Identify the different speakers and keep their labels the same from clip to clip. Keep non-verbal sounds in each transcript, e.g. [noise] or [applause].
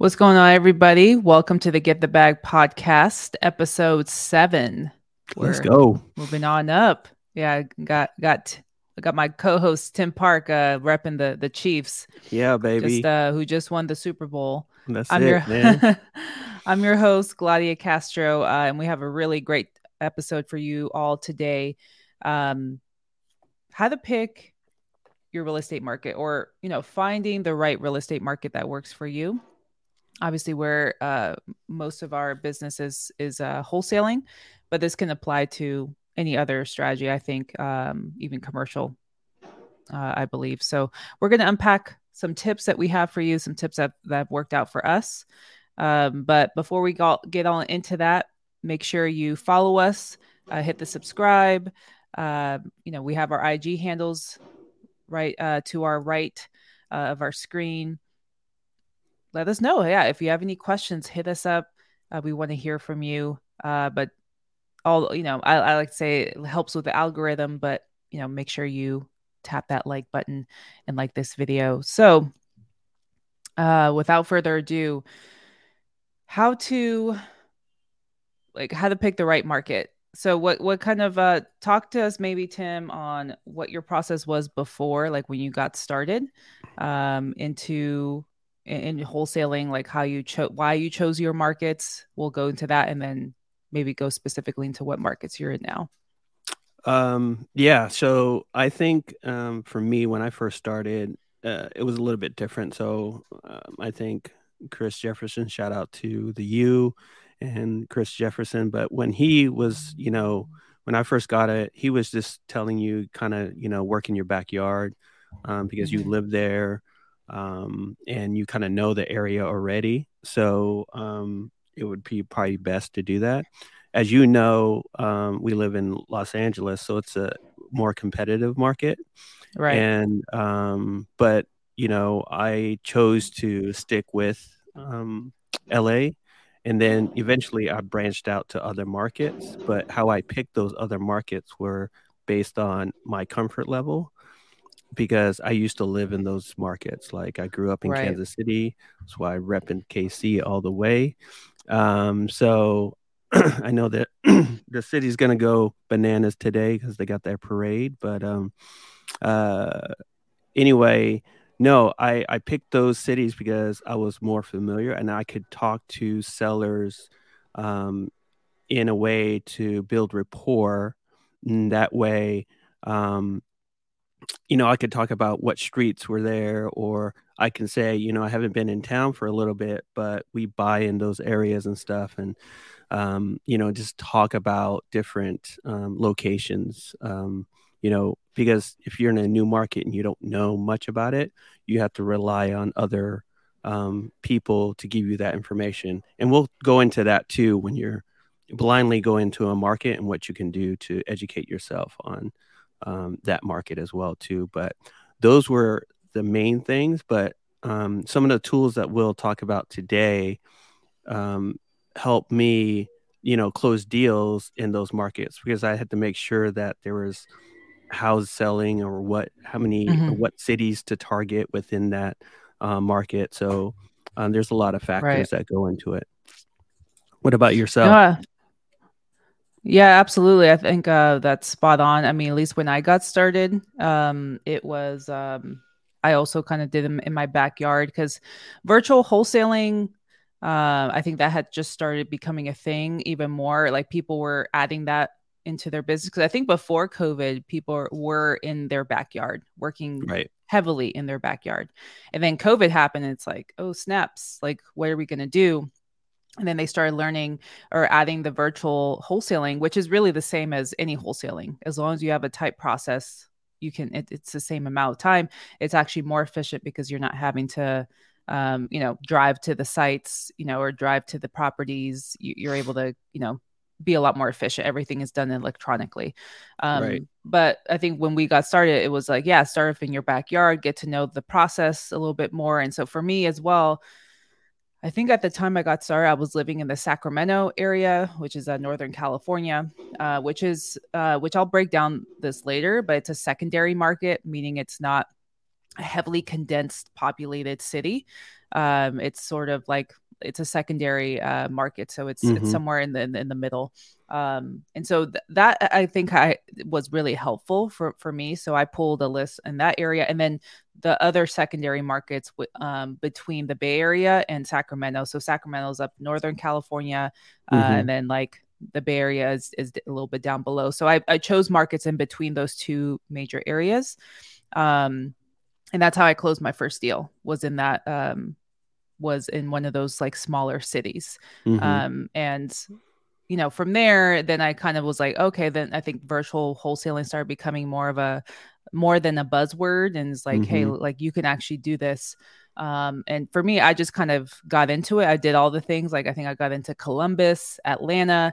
Speaker 1: What's going on, everybody? Welcome to the Get the Bag podcast, episode seven.
Speaker 2: Let's We're go.
Speaker 1: Moving on up. Yeah, got got I got my co-host Tim Park uh repping the the Chiefs.
Speaker 2: Yeah, baby.
Speaker 1: Just, uh, who just won the Super Bowl.
Speaker 2: That's I'm it, your, man. [laughs]
Speaker 1: I'm your host, Gladia Castro, uh, and we have a really great episode for you all today. Um, how to pick your real estate market, or you know, finding the right real estate market that works for you obviously where uh, most of our business is is uh, wholesaling, but this can apply to any other strategy. I think um, even commercial, uh, I believe. So we're going to unpack some tips that we have for you, some tips that that have worked out for us. Um, but before we go, get on into that, make sure you follow us, uh, hit the subscribe. Uh, you know, we have our IG handles right uh, to our right uh, of our screen let us know. Yeah, if you have any questions, hit us up. Uh, we want to hear from you. Uh, but all you know, I, I like to say it helps with the algorithm, but you know, make sure you tap that like button and like this video. So, uh, without further ado, how to like how to pick the right market. So, what what kind of uh talk to us maybe Tim on what your process was before, like when you got started, um, into in, in wholesaling, like how you chose, why you chose your markets. We'll go into that, and then maybe go specifically into what markets you're in now.
Speaker 2: Um, yeah. So I think um, for me, when I first started, uh, it was a little bit different. So um, I think Chris Jefferson, shout out to the U and Chris Jefferson. But when he was, you know, when I first got it, he was just telling you kind of, you know, work in your backyard um, because mm-hmm. you live there um, and you kind of know the area already. So um, it would be probably best to do that. As you know, um, we live in Los Angeles, so it's a more competitive market.
Speaker 1: Right.
Speaker 2: And, um, but, you know, I chose to stick with um, LA. And then eventually I branched out to other markets. But how I picked those other markets were based on my comfort level because I used to live in those markets. Like I grew up in right. Kansas City, that's why I rep in KC all the way. Um, so [clears throat] I know that [clears throat] the city's gonna go bananas today because they got their parade. But um, uh, anyway, no, I I picked those cities because I was more familiar and I could talk to sellers um, in a way to build rapport. And that way, um, you know, I could talk about what streets were there, or I can say, you know, I haven't been in town for a little bit, but we buy in those areas and stuff, and um, you know, just talk about different um, locations. Um, you know, because if you're in a new market and you don't know much about it, you have to rely on other um, people to give you that information, and we'll go into that too when you're blindly go into a market and what you can do to educate yourself on um, that market as well too. But those were the main things. But um, some of the tools that we'll talk about today um, help me, you know, close deals in those markets because I had to make sure that there was house selling or what, how many, mm-hmm. what cities to target within that uh, market. So um, there's a lot of factors right. that go into it. What about yourself?
Speaker 1: Yeah, absolutely. I think uh, that's spot on. I mean, at least when I got started, um, it was um, I also kind of did them in my backyard because virtual wholesaling. Uh, I think that had just started becoming a thing even more. Like people were adding that into their business because I think before COVID, people were in their backyard working
Speaker 2: right.
Speaker 1: heavily in their backyard, and then COVID happened. And it's like, oh snaps! Like, what are we gonna do? And then they started learning or adding the virtual wholesaling which is really the same as any wholesaling. As long as you have a tight process you can it, it's the same amount of time. It's actually more efficient because you're not having to um, you know drive to the sites you know or drive to the properties. You, you're able to you know be a lot more efficient. Everything is done electronically. Um, right. but i think when we got started it was like yeah start up in your backyard get to know the process a little bit more. And so for me as well I think at the time I got started, I was living in the Sacramento area, which is uh, Northern California, uh, which is uh, which I'll break down this later, but it's a secondary market, meaning it's not a heavily condensed populated city. Um, it's sort of like it's a secondary uh, market, so it's mm-hmm. it's somewhere in the in the middle. Um, and so th- that I think I was really helpful for for me. So I pulled a list in that area, and then the other secondary markets w- um, between the Bay Area and Sacramento. So Sacramento's up Northern California, uh, mm-hmm. and then like the Bay Area is, is a little bit down below. So I, I chose markets in between those two major areas. Um, and that's how I closed my first deal was in that um, was in one of those like smaller cities. Mm-hmm. Um, and you know, from there, then I kind of was like, okay, then I think virtual wholesaling started becoming more of a more than a buzzword and it's like, mm-hmm. hey, like you can actually do this. Um, and for me, I just kind of got into it. I did all the things. Like I think I got into Columbus, Atlanta,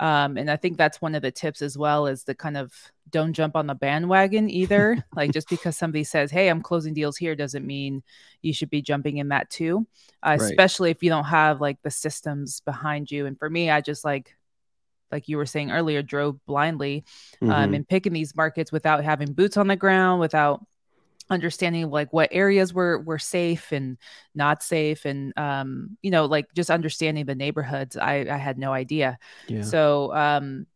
Speaker 1: um, and I think that's one of the tips as well is the kind of don't jump on the bandwagon either. [laughs] like just because somebody says, "Hey, I'm closing deals here," doesn't mean you should be jumping in that too. Uh, right. Especially if you don't have like the systems behind you. And for me, I just like like you were saying earlier, drove blindly um, mm-hmm. and picking these markets without having boots on the ground, without understanding like what areas were were safe and not safe and um you know like just understanding the neighborhoods i i had no idea. Yeah. so um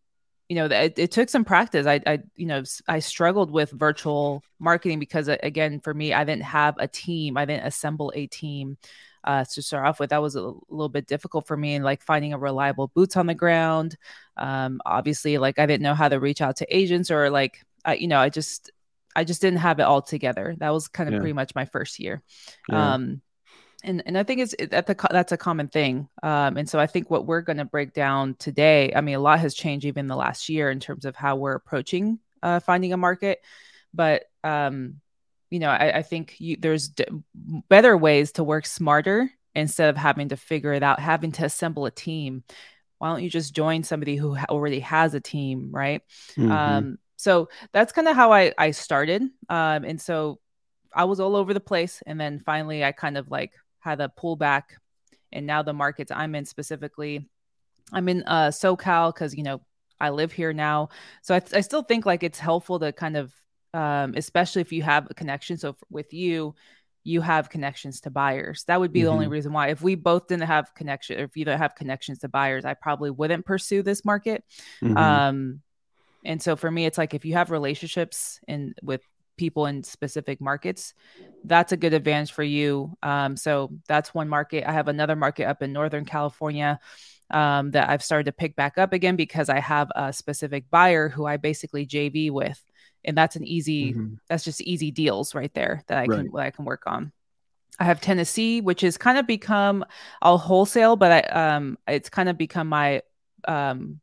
Speaker 1: you know it, it took some practice. I, I you know i struggled with virtual marketing because again for me i didn't have a team. I didn't assemble a team uh, to start off with. That was a little bit difficult for me and like finding a reliable boots on the ground. Um obviously like i didn't know how to reach out to agents or like I, you know i just I just didn't have it all together. That was kind of yeah. pretty much my first year. Yeah. Um, and and I think it's that the that's a common thing. Um, and so I think what we're going to break down today. I mean, a lot has changed even the last year in terms of how we're approaching uh, finding a market. But um, you know, I, I think you, there's d- better ways to work smarter instead of having to figure it out, having to assemble a team. Why don't you just join somebody who already has a team, right? Mm-hmm. Um, so that's kind of how I I started. Um, and so I was all over the place, and then finally I kind of like had a pullback, and now the markets I'm in specifically, I'm in uh, SoCal because you know I live here now, so I, I still think like it's helpful to kind of, um, especially if you have a connection. So with you, you have connections to buyers. That would be mm-hmm. the only mm-hmm. reason why. If we both didn't have connection, if you don't have connections to buyers, I probably wouldn't pursue this market. Mm-hmm. Um, and so for me, it's like if you have relationships in with people in specific markets, that's a good advantage for you. Um, so that's one market. I have another market up in Northern California um, that I've started to pick back up again because I have a specific buyer who I basically JV with, and that's an easy. Mm-hmm. That's just easy deals right there that I right. can that I can work on. I have Tennessee, which has kind of become I'll wholesale, but I um it's kind of become my um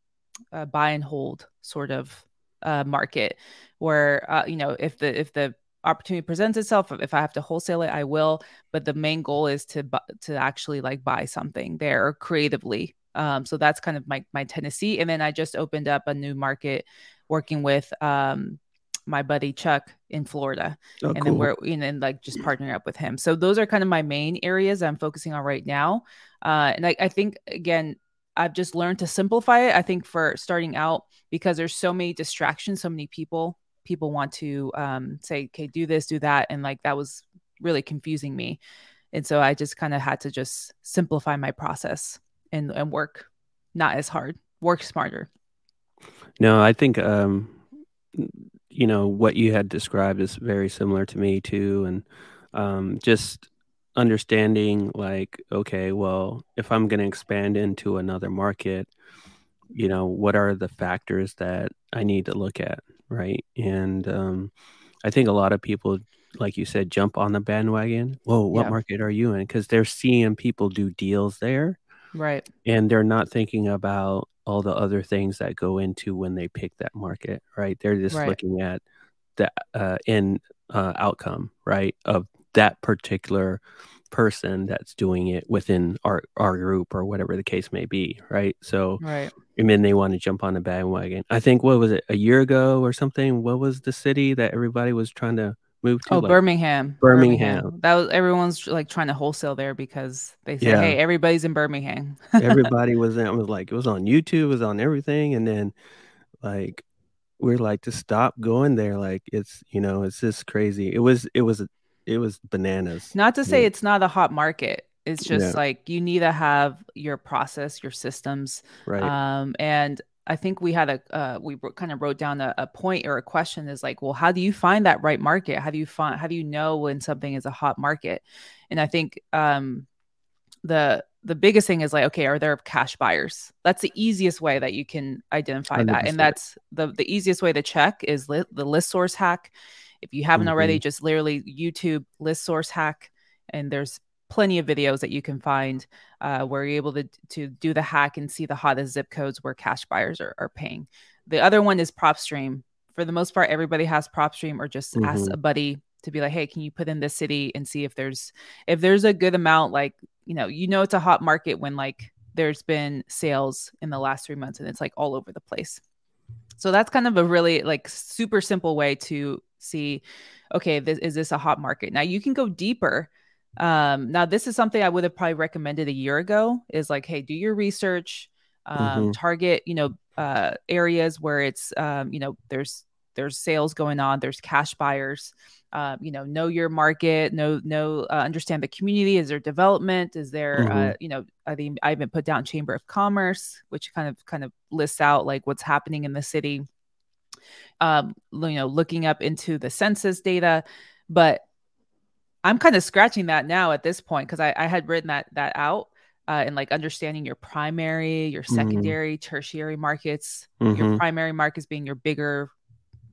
Speaker 1: uh, buy and hold sort of uh, market where uh, you know if the if the opportunity presents itself if i have to wholesale it i will. But the main goal is to to actually like buy something there creatively. Um, so that's kind of my my tennessee. And then i just opened up a new market working with um, my buddy chuck in florida. Oh, and cool. then we're you know and like just partnering up with him. So those are kind of my main areas i'm focusing on right now. Uh, and I, I think again I've just learned to simplify it. I think for starting out, because there's so many distractions, so many people, people want to um, say, okay, do this, do that. And like that was really confusing me. And so I just kind of had to just simplify my process and, and work not as hard, work smarter.
Speaker 2: No, I think, um, you know, what you had described is very similar to me too. And um, just understanding like okay well if i'm going to expand into another market you know what are the factors that i need to look at right and um, i think a lot of people like you said jump on the bandwagon whoa what yeah. market are you in because they're seeing people do deals there
Speaker 1: right
Speaker 2: and they're not thinking about all the other things that go into when they pick that market right they're just right. looking at the uh, end uh, outcome right of that particular person that's doing it within our our group or whatever the case may be right? So
Speaker 1: right.
Speaker 2: and then they want to jump on the bandwagon. I think what was it a year ago or something what was the city that everybody was trying to move to
Speaker 1: oh like, birmingham.
Speaker 2: birmingham. Birmingham.
Speaker 1: That was everyone's like trying to wholesale there because they said yeah. hey everybody's in birmingham. [laughs]
Speaker 2: Everybody was in it was like it was on youtube it was on everything and then like we're like to stop going there like it's you know it's just crazy. It was it was it was bananas.
Speaker 1: Not to say
Speaker 2: Yeah.
Speaker 1: it's not a hot market. It's just
Speaker 2: Yeah.
Speaker 1: like you need to have your process, your systems,
Speaker 2: Right.
Speaker 1: um, and I think we had a uh, we kind of wrote down a, a point or a question is like, well, how do you find that right market? How do you find how do you know when something is a hot market? And I think um, the the biggest thing is like, okay, are there cash buyers? That's the easiest way that you can identify that,
Speaker 2: 100%.
Speaker 1: and that's the the easiest way to check is li- the list source hack. If you haven't already, just literally YouTube list source hack, and there's plenty of videos that you can find uh, where you're able to to do the hack and see the hottest zip codes where cash buyers are, are paying. The other one is PropStream. For the most part, everybody has PropStream or just ask
Speaker 2: Mhm.
Speaker 1: a buddy to be like, hey, can you put in this city and see if there's if there's a good amount, like you know, you know it's a hot market when like there's been sales in the last three months and it's like all over the place. So that's kind of a really like super simple way to see, okay, this is this a hot market? Now you can go deeper. Um, now this is something I would have probably recommended a year ago. Is like, hey, do your research, um,
Speaker 2: Mhm.
Speaker 1: target, you know, uh, areas where it's, um, you know, there's there's sales going on, there's cash buyers. Um, you know, know your market, know know uh, understand the community. Is there development? Is there, uh,
Speaker 2: Mhm.
Speaker 1: you know, I think I even put down Chamber of Commerce, which kind of kind of lists out like what's happening in the city. Um, you know, looking up into the census data, but I'm kind of scratching that now at this point because I, I had written that that out uh, and like understanding your primary, your
Speaker 2: Mhm.
Speaker 1: secondary, tertiary markets. Your
Speaker 2: Mhm.
Speaker 1: primary markets being your bigger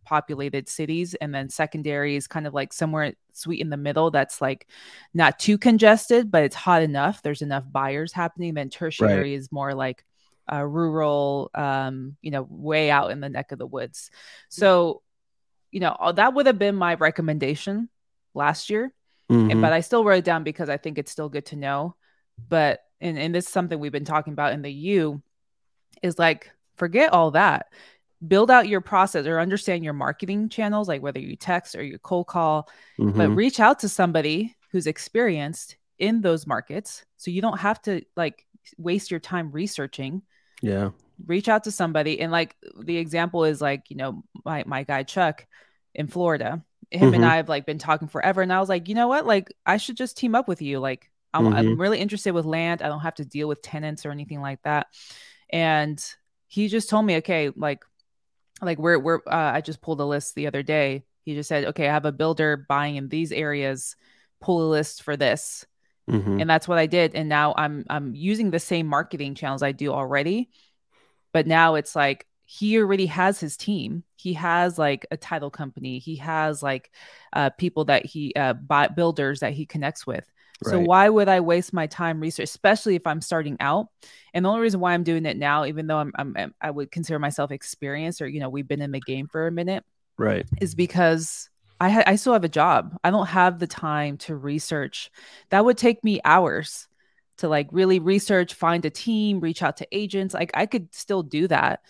Speaker 1: populated cities, and then secondary is kind of like somewhere sweet in the middle that's like not too congested, but it's hot enough. There's enough buyers happening. Then tertiary is more like uh, rural, um, you know, way out in the neck of the woods. So, you know, that would have been my recommendation last year and,
Speaker 2: Mhm.
Speaker 1: but I still wrote it down because I think it's still good to know. But and and this is something we've been talking about in the U is like forget all that. Build out your process or understand your marketing channels, like whether you text or you cold call, but
Speaker 2: Mhm.
Speaker 1: reach out to somebody who's experienced in those markets. So you don't have to like waste your time researching
Speaker 2: yeah.
Speaker 1: reach out to somebody and like the example is like you know my my guy chuck in florida him and
Speaker 2: Mhm.
Speaker 1: i have like been talking forever and i was like you know what? Like i should just team up with you. Like i'm,
Speaker 2: Mhm.
Speaker 1: I'm really interested with land. I don't have to deal with tenants or anything like that. And he just told me okay like like we're we're uh, i just pulled a list the other day. He just said okay i have a builder buying in these areas. Pull a list for this
Speaker 2: Mhm.
Speaker 1: and that's what I did. And now I'm I'm using the same marketing channels I do already, but now it's like he already has his team. He has like a title company. He has like uh, people that he uh, buy builders that he connects with. So why would I waste my time research, especially if I'm starting out? And the only reason why I'm doing it now, even though I'm, I'm I would consider myself experienced, or you know, we've been in the game for a minute,
Speaker 2: Right.
Speaker 1: is because I ha- I still have a job. I don't have the time to research. That would take me hours to like really research, find a team, reach out to agents. Like I could still do that.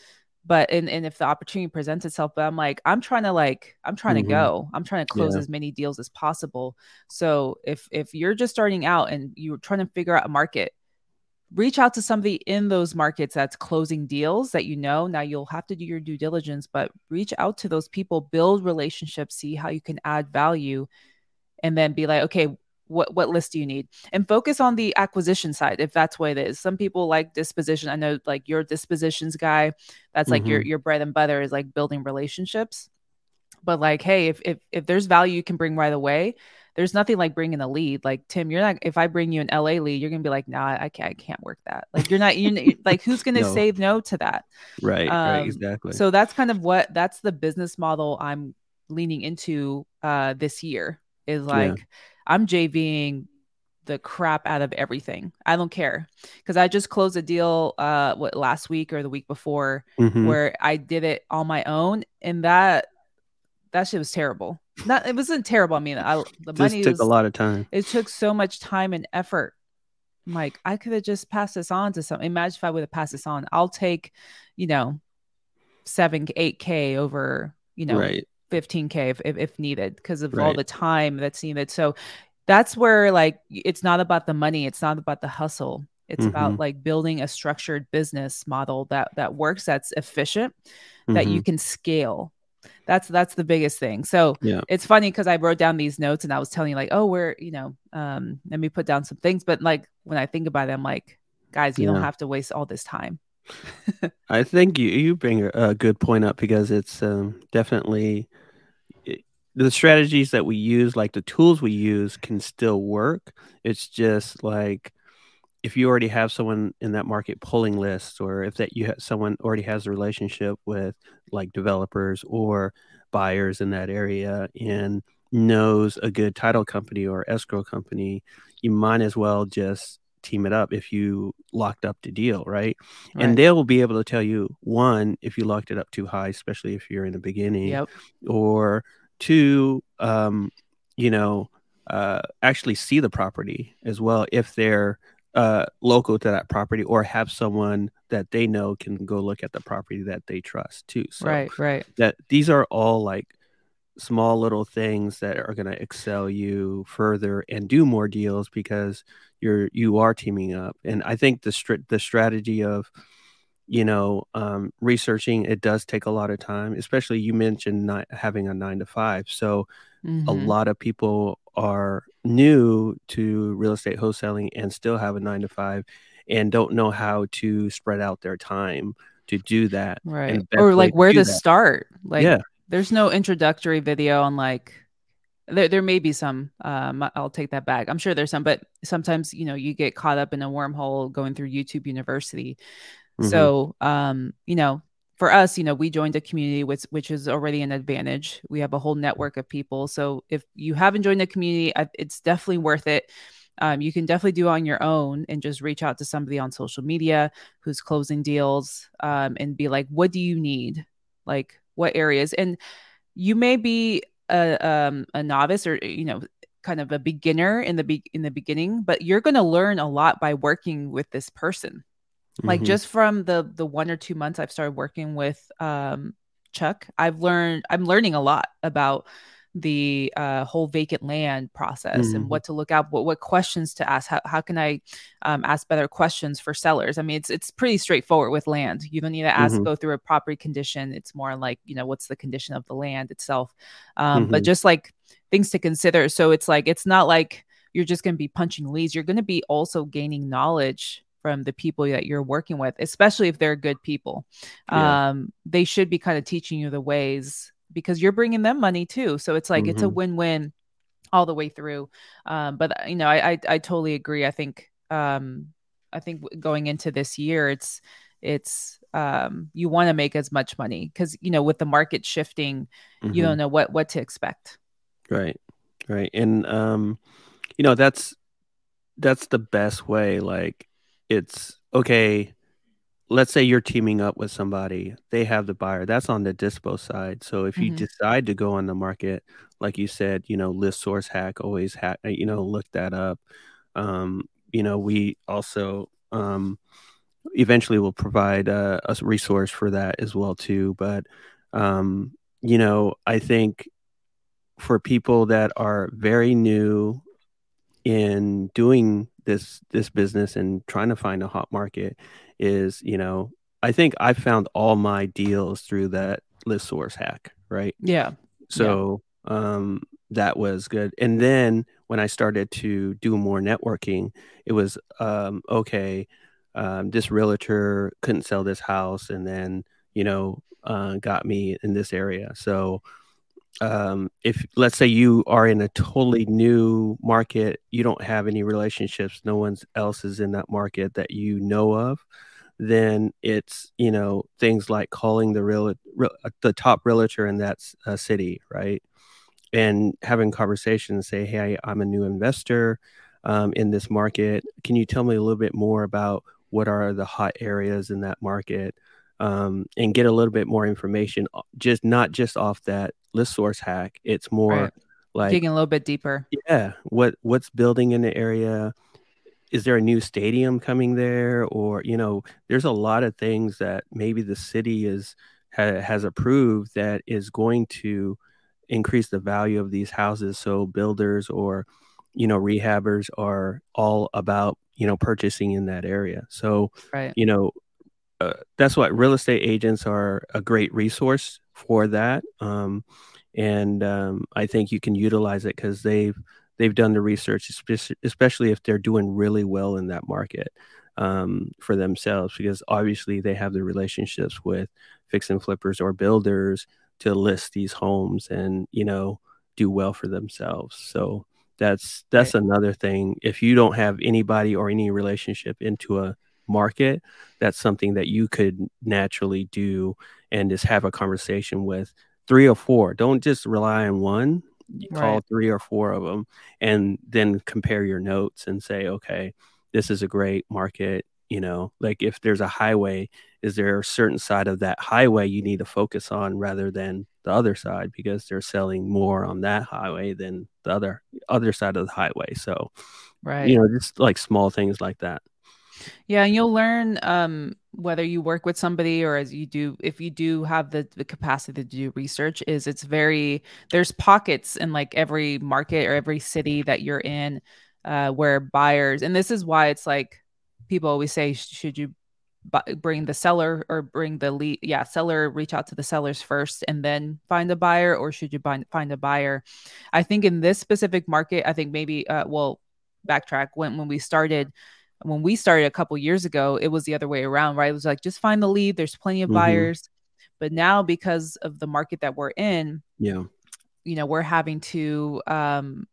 Speaker 1: But and, and if the opportunity presents itself, but I'm like, I'm trying to like, I'm trying
Speaker 2: Mhm.
Speaker 1: to go. I'm trying to close
Speaker 2: Yeah.
Speaker 1: as many deals as possible. So if if you're just starting out and you're trying to figure out a market, reach out to somebody in those markets that's closing deals that you know. Now you'll have to do your due diligence, but reach out to those people, build relationships, see how you can add value, and then be like, okay, what what list do you need? And focus on the acquisition side if that's what it is. Some people like disposition. I know like your dispositions guy, that's like your mm-hmm. your bread and butter is like building relationships. But like, hey, if if if there's value you can bring right away, there's nothing like bringing a lead. Like Tim, you're not. If I bring you an LA lead, you're gonna be like, nah, I can't. I can't work that. Like you're not. You're like, who's gonna
Speaker 2: No.
Speaker 1: say no to that?
Speaker 2: Right. right.
Speaker 1: Um,
Speaker 2: Exactly.
Speaker 1: So that's kind of what that's the business model I'm leaning into uh this year is like I'm JVing the crap out of everything. I don't care because I just closed a deal uh what last week or the week before
Speaker 2: Mhm.
Speaker 1: where I did it on my own and that that shit was terrible. Not it wasn't terrible. I mean, I the
Speaker 2: This
Speaker 1: money
Speaker 2: took
Speaker 1: was
Speaker 2: a lot of time.
Speaker 1: it took so much time and effort. I'm like, I could have just passed this on to some. Imagine if I would have passed this on. I'll take, you know, seven, eight K over, you know,
Speaker 2: right.
Speaker 1: 15K if, if, if needed because of all the time that's needed. So that's where like it's not about the money, it's not about the hustle. It's about
Speaker 2: Mhm.
Speaker 1: like building a structured business model that that works, that's efficient, that
Speaker 2: Mm-hmm.
Speaker 1: you can scale. That's that's the biggest thing so
Speaker 2: Yeah.
Speaker 1: it's funny because i wrote down these notes and i was telling you like oh we're you know um let me put down some things but like when i think about it i'm like guys you
Speaker 2: Yeah.
Speaker 1: don't have to waste all this time [laughs]
Speaker 2: I think you, you bring a, good point up because it's um, definitely it, the strategies that we use, like the tools we use, can still work. It's just like if you already have someone in that market pulling lists, or if that you have someone already has a relationship with like developers or buyers in that area and knows a good title company or escrow company, you might as well just team it up if you locked up the deal, right?
Speaker 1: Right.
Speaker 2: And they will be able to tell you one if you locked it up too high, especially if you're in the beginning,
Speaker 1: yep
Speaker 2: or two, um, you know, uh, actually see the property as well if they're uh, local to that property or have someone that they know can go look at the property that they trust too. So
Speaker 1: right right
Speaker 2: that these are all like small little things that are going to excel you further and do more deals because you're you are teaming up and i think the str- the strategy of you know um, researching it does take a lot of time especially you mentioned not having a nine to five so a
Speaker 1: Mhm.
Speaker 2: lot of people are new to real estate wholesaling and still have a nine to five and don't know how to spread out their time to do that
Speaker 1: right.
Speaker 2: and the best
Speaker 1: or like where
Speaker 2: do
Speaker 1: to start. Like
Speaker 2: yeah.
Speaker 1: there's no introductory video on like there, there may be some um i'll take that back. I'm sure there's some but sometimes you know you get caught up in a wormhole going through youtube university.
Speaker 2: Mhm.
Speaker 1: so um you know for us you know we joined a community which which is already an advantage. We have a whole network of people. So if you haven't joined a community it's definitely worth it. Um, you can definitely do on your own and just reach out to somebody on social media who's closing deals um, and be like what do you need? Like what areas? And you may be a um a novice or you know kind of a beginner in the be- in the beginning but you're going to learn a lot by working with this person like
Speaker 2: Mhm.
Speaker 1: just from the the one or two months i've started working with um chuck i've learned i'm learning a lot about the uh, whole vacant land process
Speaker 2: Mhm.
Speaker 1: and what to look out what, what questions to ask how, how can i um, ask better questions for sellers i mean it's it's pretty straightforward with land you don't need to ask
Speaker 2: Mhm.
Speaker 1: go through a property condition it's more like you know what's the condition of the land itself um, but
Speaker 2: Mhm.
Speaker 1: just like things to consider so it's like it's not like you're just going to be punching leads you're going to be also gaining knowledge from the people that you're working with especially if they're good people
Speaker 2: Yeah.
Speaker 1: um they should be kind of teaching you the ways because you're bringing them money too so it's like it's a
Speaker 2: Mhm.
Speaker 1: win-win all the way through um but you know I, I i totally agree i think um i think going into this year it's it's um you want to make as much money because you know with the market shifting you
Speaker 2: Mhm.
Speaker 1: don't know what what to expect
Speaker 2: Right. Right. And um you know that's that's the best way like it's okay let's say you're teaming up with somebody they have the buyer that's on the dispo side. So if you
Speaker 1: Mhm.
Speaker 2: decide to go on the market like you said you know list source hack always hack you know look that up. Um you know we also um eventually will provide a, a resource for that as well too. But um you know i think for people that are very new in doing this this business and trying to find a hot market is you know i think i found all my deals through that list source hack right?
Speaker 1: Yeah.
Speaker 2: So um that was good. And then when i started to do more networking it was um okay um this realtor couldn't sell this house and then you know uh, got me in this area. So um, if let's say you are in a totally new market, you don't have any relationships, no one else is in that market that you know of, then it's you know things like calling the real, real the top realtor in that uh, city, right, and having conversations. Say, hey, I'm a new investor um, in this market. Can you tell me a little bit more about what are the hot areas in that market? Um, and get a little bit more information, uh, just not just off that list source hack. It's more
Speaker 1: Right.
Speaker 2: like,
Speaker 1: digging a little bit deeper
Speaker 2: yeah, what what's building in the area? Is there a new stadium coming there, or you know, there's a lot of things that maybe the city is ha, has approved that is going to increase the value of these houses. So builders or you know rehabbers are all about you know purchasing in that area. So
Speaker 1: right
Speaker 2: you know uh, that's what real estate agents are a great resource for that. Um, and um, I think you can utilize it because they've they've done the research, especially if they're doing really well in that market um, for themselves, because obviously they have the relationships with fix and flippers or builders to list these homes and you know do well for themselves. So that's that's right. another thing. If you don't have anybody or any relationship into a market, that's something that you could naturally do and just have a conversation with three or four. Don't just rely on one. Right. call three or four of them and then compare your notes and say, okay, this is a great market. You know, like if there's a highway, is there a certain side of that highway you need to focus on rather than the other side because they're selling more on that highway than the other other side of the highway. So, right, you know, just like small things like that.
Speaker 1: Yeah, and you'll learn um, whether you work with somebody or as you do, if you do have the, the capacity to do research, is it's very there's pockets in like every market or every city that you're in uh, where buyers, and this is why it's like people always say, should you bring the seller or bring the lead yeah seller reach out to the sellers first and then find a buyer or should you find find a buyer? I think in this specific market i think maybe uh, well backtrack when when we started when we started a couple years ago it was the other way around right? It was like just find the lead. There's plenty of mm-hmm. buyers. But now because of the market that we're in
Speaker 2: yeah.
Speaker 1: you know we're having to um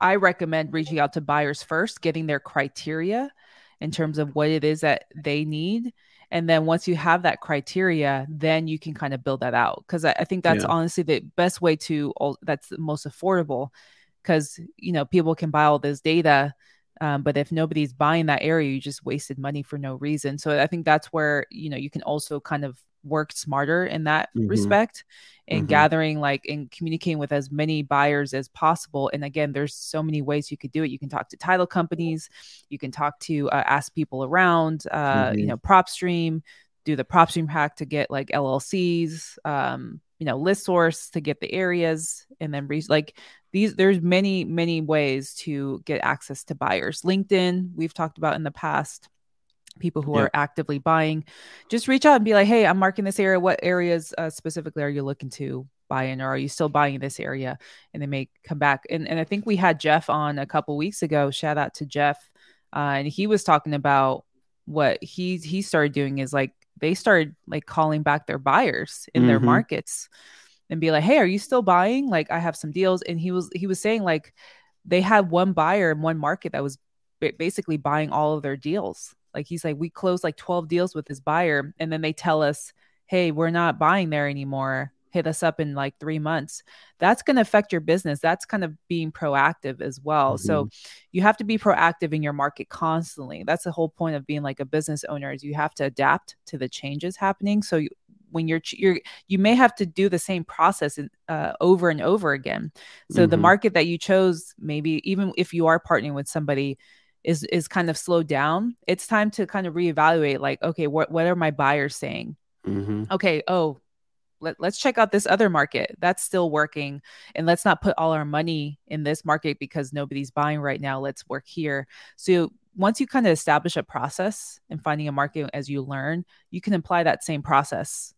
Speaker 1: i recommend reaching out to buyers first getting their criteria in terms of what it is that they need. And then once you have that criteria then you can kind of build that out. Because I, I, think that's yeah. honestly the best way to that's the most affordable. Because you know people can buy all this data um, but if nobody's buying that area you just wasted money for no reason so i think that's where you know you can also kind of work smarter in that mm-hmm. respect and mm-hmm. gathering like and communicating with as many buyers as possible and again there's so many ways you could do it you can talk to title companies you can talk to uh, ask people around uh, mm-hmm. you know propstream do the propstream hack to get like llcs um, you know list source to get the areas and then re- like these there's many many ways to get access to buyers. Linkedin we've talked about in the past people who are actively buying. Just reach out and be like hey i'm marking this area. What areas uh, specifically are you looking to buy in? Or are you still buying this area? And they may come back. And, and i think we had jeff on a couple weeks ago. Shout out to jeff. Uh, and he was talking about what he he started doing is like they started like calling back their buyers in mm-hmm. their markets and be like hey are you still buying like i have some deals and he was he was saying like they had one buyer in one market that was basically buying all of their deals like he's like, we closed like 12 deals with this buyer. And then they tell us, hey, we're not buying there anymore. Hit us up in like three months. That's going to affect your business. That's kind of being proactive as well. Mm-hmm. So you have to be proactive in your market constantly. That's the whole point of being like a business owner is you have to adapt to the changes happening. So you, when you're you're you may have to do the same process uh, over and over again. So mm-hmm. the market that you chose maybe even if you are partnering with somebody is is kind of slowed down. It's time to kind of reevaluate like okay what what are my buyers saying? Mm-hmm. okay oh let, let's check out this other market. That's still working. And let's not put all our money in this market because nobody's buying right now. Let's work here. So once you kind of establish a process and finding a market as you learn you can apply that same process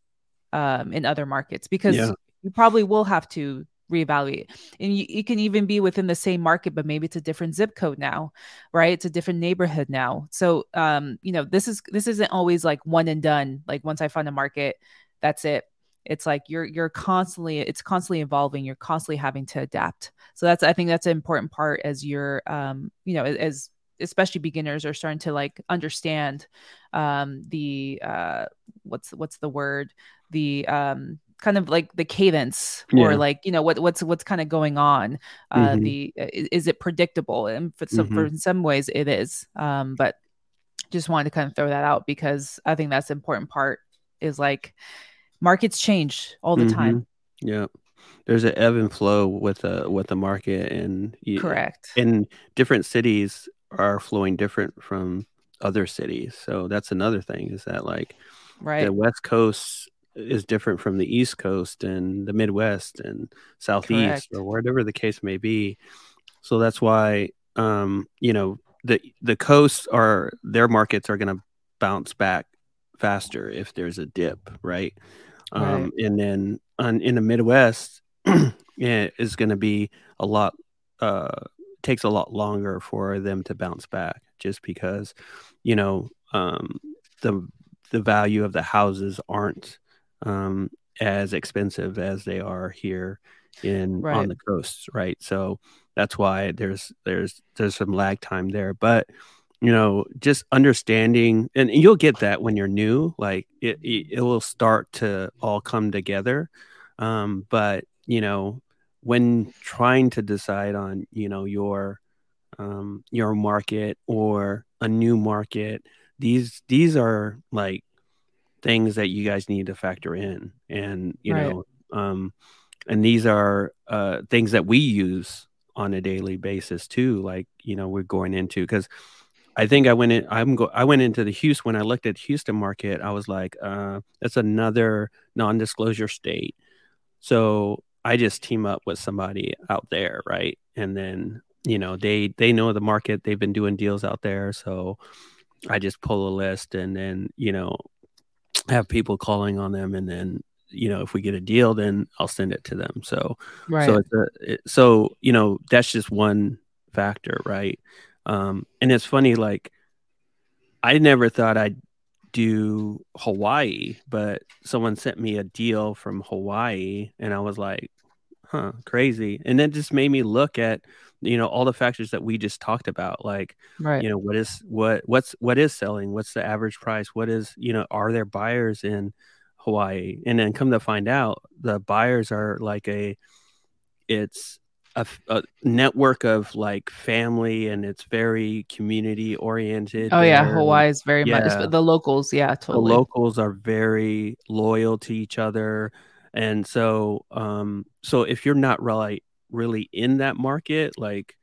Speaker 1: um, in other markets because yeah. you probably will have to reevaluate. And you, it can even be within the same market but maybe it's a different zip code now right? It's a different neighborhood now. So um you know this is this isn't always like one and done. Like once i find a market that's it. It's like you're you're constantly it's constantly evolving. You're constantly having to adapt. So that's i think that's an important part as you're um you know as especially beginners are starting to like understand um the uh what's what's the word the um kind of like the cadence yeah. or like you know what what's what's kind of going on uh mm-hmm. the is, is, it predictable and for some mm-hmm. for in some ways it is um but just wanted to kind of throw that out because i think that's an important part is like markets change all the mm-hmm. time
Speaker 2: yeah there's an ebb and flow with the with the market and
Speaker 1: correct
Speaker 2: in different cities are flowing different from other cities so that's another thing is that like
Speaker 1: right
Speaker 2: the west coast is different from the East Coast and the Midwest and Southeast Correct. or whatever the case may be. So that's why, um, you know, the the coasts are their markets are going to bounce back faster if there's a dip, right? Um, right. And then on, in the Midwest, [clears throat] yeah, is going to be a lot, uh, takes a lot longer for them to bounce back just because, you know, um, the, the value of the houses aren't um, as expensive as they are here in right. on the coasts, right? So that's why there's there's there's some lag time there, but you know, just understanding, and you'll get that when you're new. Like it, it, will start to all come together. Um, but you know, when trying to decide on, you know, your um, your market or a new market, these these are like things that you guys need to factor in, and you right. know, um, and these are uh, things that we use on a daily basis too. Like you know, we're going into because I think I went in. I'm go. I went into the Houston when I looked at Houston market. I was like, uh, that's another non-disclosure state. So I just team up with somebody out there, right? And then you know they they know the market. They've been doing deals out there, so I just pull a list and then you know have people calling on them, and then you know if we get a deal, then I'll send it to them. So right. so it's a, it, so you know that's just one factor, right? Um, and it's funny, like I never thought I'd do Hawaii, but someone sent me a deal from Hawaii, and I was like, "Huh, crazy!" And then just made me look at you know all the factors that we just talked about, like right. you know what is what what's what is selling, what's the average price, what is you know are there buyers in Hawaii, and then come to find out the buyers are like a it's a, a, network of like family and it's very community oriented.
Speaker 1: Oh yeah, Hawaii is very yeah. much the locals. Yeah, totally.
Speaker 2: The locals are very loyal to each other, and so um, so if you're not really really in that market, like.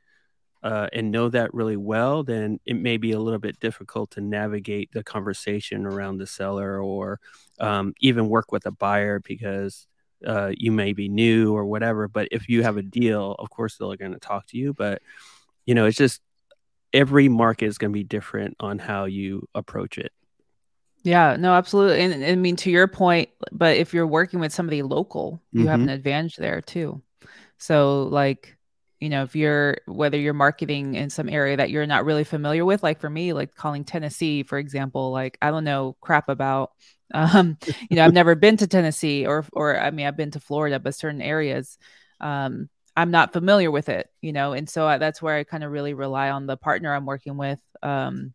Speaker 2: Uh, and know that really well, then it may be a little bit difficult to navigate the conversation around the seller or um, even work with a buyer because uh, you may be new or whatever. But if you have a deal, of course they're going to talk to you. But you know, it's just every market is going to be different on how you approach it.
Speaker 1: Yeah, no, absolutely. And, and, I mean, to your point, but if you're working with somebody local, you mm-hmm. have an advantage there too. So, like, you know, if you're whether you're marketing in some area that you're not really familiar with, like for me, like calling Tennessee, for example, like I don't know crap about [laughs] um, you know, I've never been to Tennessee or, or I mean, I've been to Florida, but certain areas, um, I'm not familiar with it, you know, and so I, that's where I kind of really rely on the partner I'm working with um,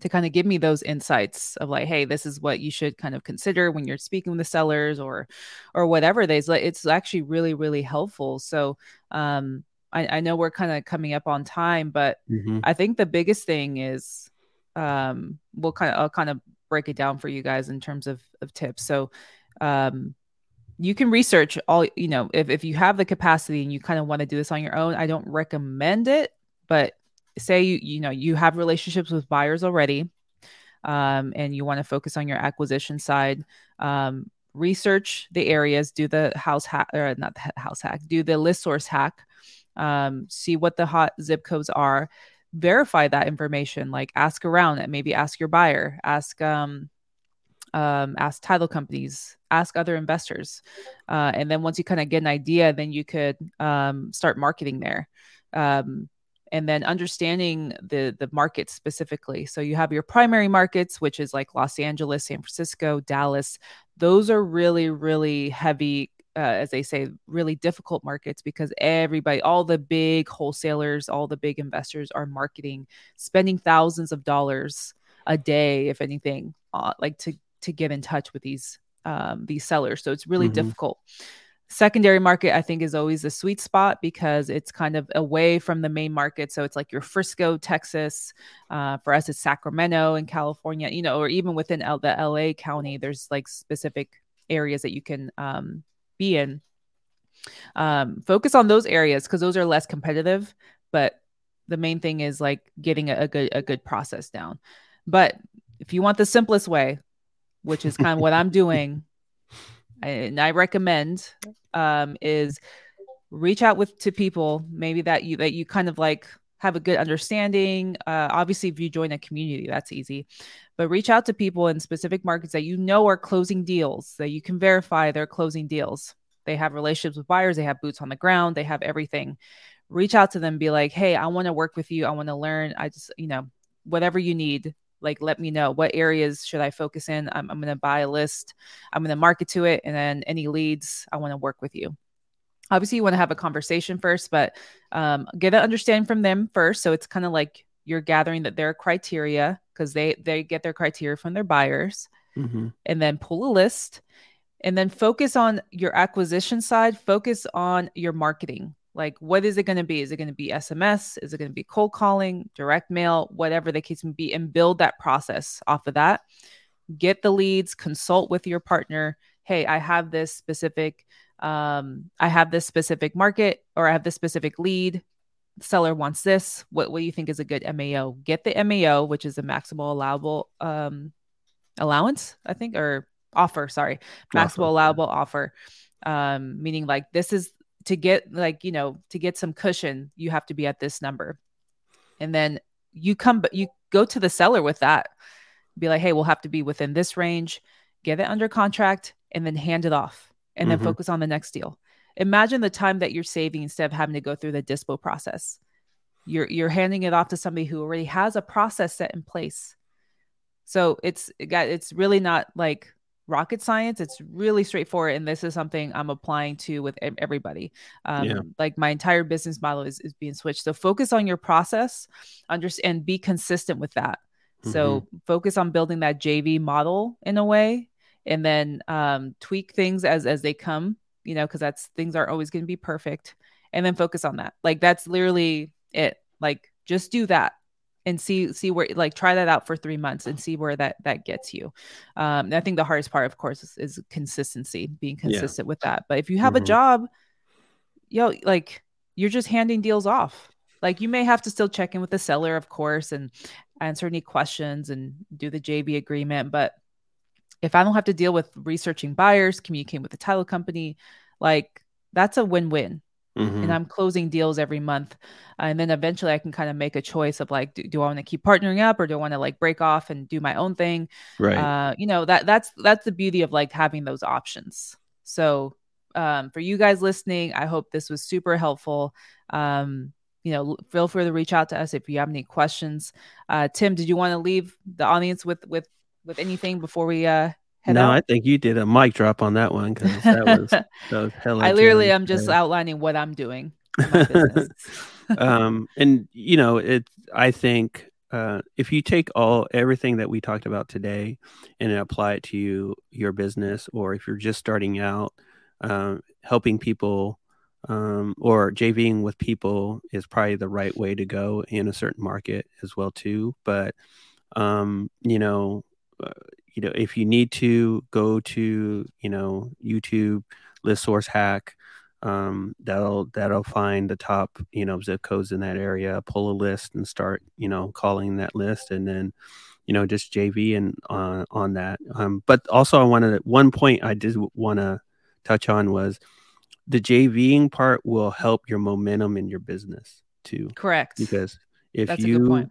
Speaker 1: to kind of give me those insights of like, hey, this is what you should kind of consider when you're speaking with the sellers or, or whatever. They, like it's actually really, really helpful. So, um, I, I know we're kind of coming up on time, but mm-hmm. I think the biggest thing is, um, we'll kind of, I'll kind of break it down for you guys in terms of, of tips. So, um, you can research all, you know, if, if you have the capacity and you kind of want to do this on your own, I don't recommend it, but say you, you know, you have relationships with buyers already, um, and you want to focus on your acquisition side, um, research the areas, do the house hack or not the house hack, do the list source hack, um, see what the hot zip codes are, verify that information like ask around it maybe ask your buyer ask um, um ask title companies ask other investors uh, and then once you kind of get an idea then you could um, start marketing there um, and then understanding the the markets specifically so you have your primary markets which is like los angeles san francisco dallas those are really really heavy uh, as they say, really difficult markets because everybody, all the big wholesalers, all the big investors are marketing, spending thousands of dollars a day, if anything, uh, like to to get in touch with these um, these sellers. So it's really mm-hmm. difficult. Secondary market, I think, is always a sweet spot because it's kind of away from the main market. So it's like your Frisco, Texas. Uh, for us, it's Sacramento in California, you know, or even within L- the LA county, there's like specific areas that you can um, be in um, focus on those areas because those are less competitive but the main thing is like getting a, a, good a good process down but if you want the simplest way which is kind of what i'm [laughs] doing and i recommend um, is reach out with to people maybe that you that you kind of like have a good understanding. Uh, obviously, if you join a community, that's easy. But reach out to people in specific markets that you know are closing deals, that you can verify they're closing deals. They have relationships with buyers, they have boots on the ground, they have everything. Reach out to them, be like, hey, I want to work with you. I want to learn. I just, you know, whatever you need, like let me know what areas should I focus in. I'm, I'm going to buy a list, I'm going to market to it, and then any leads, I want to work with you obviously you want to have a conversation first but um, get an understanding from them first so it's kind of like you're gathering that their criteria because they they get their criteria from their buyers mm-hmm. and then pull a list and then focus on your acquisition side focus on your marketing like what is it going to be is it going to be sms is it going to be cold calling direct mail whatever the case may be and build that process off of that get the leads consult with your partner hey i have this specific um, I have this specific market or I have this specific lead. seller wants this. What, what do you think is a good MAO? Get the MAO, which is the maximal allowable um, allowance, I think, or offer, sorry, maximal offer. allowable offer. Um, meaning like this is to get like, you know, to get some cushion, you have to be at this number. And then you come, but you go to the seller with that. Be like, hey, we'll have to be within this range, get it under contract, and then hand it off and mm-hmm. then focus on the next deal. Imagine the time that you're saving instead of having to go through the dispo process. You're you're handing it off to somebody who already has a process set in place. So it's it's really not like rocket science. It's really straightforward, and this is something I'm applying to with everybody. Um, yeah. Like my entire business model is is being switched. So focus on your process, understand, and be consistent with that. Mm-hmm. So focus on building that JV model in a way and then um, tweak things as as they come you know because that's things aren't always going to be perfect and then focus on that like that's literally it like just do that and see see where like try that out for three months and see where that that gets you um i think the hardest part of course is, is consistency being consistent yeah. with that but if you have mm-hmm. a job yo like you're just handing deals off like you may have to still check in with the seller of course and answer any questions and do the jv agreement but if I don't have to deal with researching buyers, communicating with the title company, like that's a win-win. Mm-hmm. And I'm closing deals every month. and then eventually I can kind of make a choice of like, do, do I want to keep partnering up or do I want to like break off and do my own thing?
Speaker 2: Right.
Speaker 1: Uh, you know, that that's that's the beauty of like having those options. So um, for you guys listening, I hope this was super helpful. Um, you know, feel free to reach out to us if you have any questions. Uh, Tim, did you want to leave the audience with with with anything before we uh
Speaker 2: no,
Speaker 1: out?
Speaker 2: I think you did a mic drop on that one because that was [laughs] that was hella.
Speaker 1: I literally am just outlining what I'm doing. [laughs] [laughs]
Speaker 2: um, and you know, it. I think uh, if you take all everything that we talked about today and apply it to you, your business, or if you're just starting out, um, helping people um, or JVing with people is probably the right way to go in a certain market as well too. But um, you know, uh, you know, if you need to go to, you know, YouTube list source hack, um, that'll that'll find the top, you know, zip codes in that area, pull a list and start, you know, calling that list, and then, you know, just JV and uh, on that. Um, but also, I wanted one point I did want to touch on was the JVing part will help your momentum in your business too.
Speaker 1: Correct.
Speaker 2: Because if That's you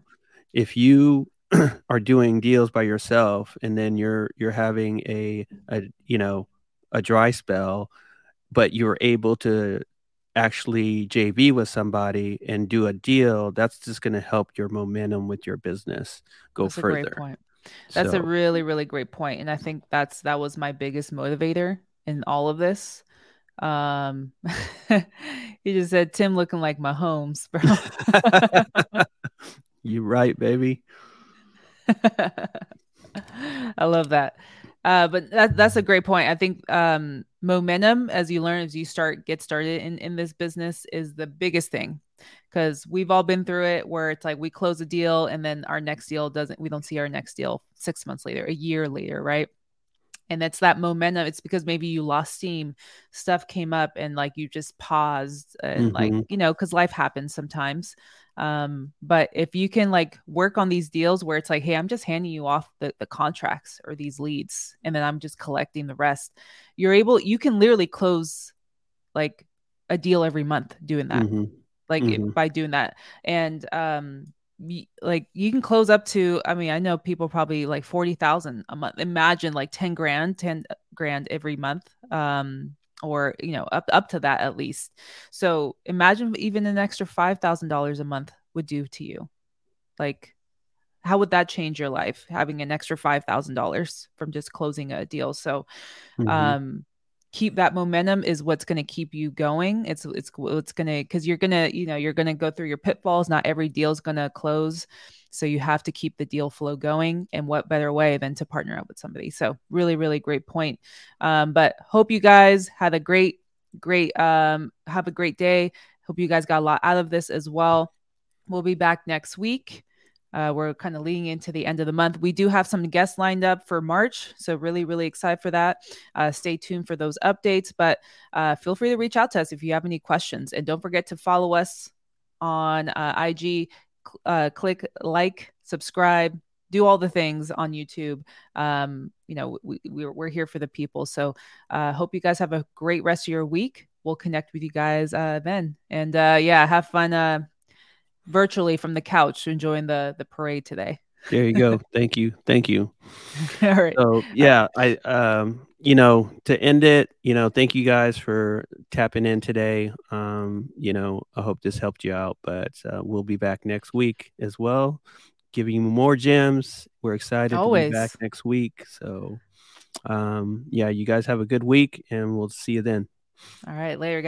Speaker 2: if you [clears throat] are doing deals by yourself and then you're you're having a, a you know a dry spell but you're able to actually JV with somebody and do a deal that's just going to help your momentum with your business go
Speaker 1: that's
Speaker 2: further.
Speaker 1: A great point. That's so. a really really great point and I think that's that was my biggest motivator in all of this. Um [laughs] he just said Tim looking like Mahomes, bro. [laughs]
Speaker 2: you right, baby. [laughs]
Speaker 1: I love that. Uh, but that, that's a great point. I think um, momentum, as you learn, as you start get started in in this business, is the biggest thing because we've all been through it where it's like we close a deal and then our next deal doesn't. We don't see our next deal six months later, a year later, right? And it's that momentum. It's because maybe you lost steam, stuff came up, and like you just paused, and mm-hmm. like you know, because life happens sometimes. Um, but if you can like work on these deals where it's like, hey, I'm just handing you off the, the contracts or these leads, and then I'm just collecting the rest, you're able, you can literally close like a deal every month doing that. Mm-hmm. like mm-hmm. by doing that. And um, like you can close up to i mean i know people probably like 40,000 a month imagine like 10 grand 10 grand every month um or you know up up to that at least so imagine even an extra $5,000 a month would do to you like how would that change your life having an extra $5,000 from just closing a deal so mm-hmm. um keep that momentum is what's going to keep you going. It's it's it's going to because you're going to you know you're going to go through your pitfalls. Not every deal is going to close, so you have to keep the deal flow going. And what better way than to partner up with somebody? So really, really great point. Um, but hope you guys had a great, great um, have a great day. Hope you guys got a lot out of this as well. We'll be back next week. Uh, we're kind of leading into the end of the month. We do have some guests lined up for March, so really, really excited for that. Uh, stay tuned for those updates, but uh, feel free to reach out to us if you have any questions, and don't forget to follow us on uh, IG. Uh, click like, subscribe, do all the things on YouTube. Um, you know, we, we're, we're here for the people. So, uh, hope you guys have a great rest of your week. We'll connect with you guys then, and yeah, have fun virtually from the couch enjoying the the parade today.
Speaker 2: There you go. [laughs] Thank you. Thank you.
Speaker 1: All right.
Speaker 2: So yeah, I um you know to end it, you know, thank you guys for tapping in today. Um, you know, I hope this helped you out, but uh, we'll be back next week as well, giving you more gems. We're excited Always. to be back next week. So um yeah, you guys have a good week and we'll see you then.
Speaker 1: All right, later guys.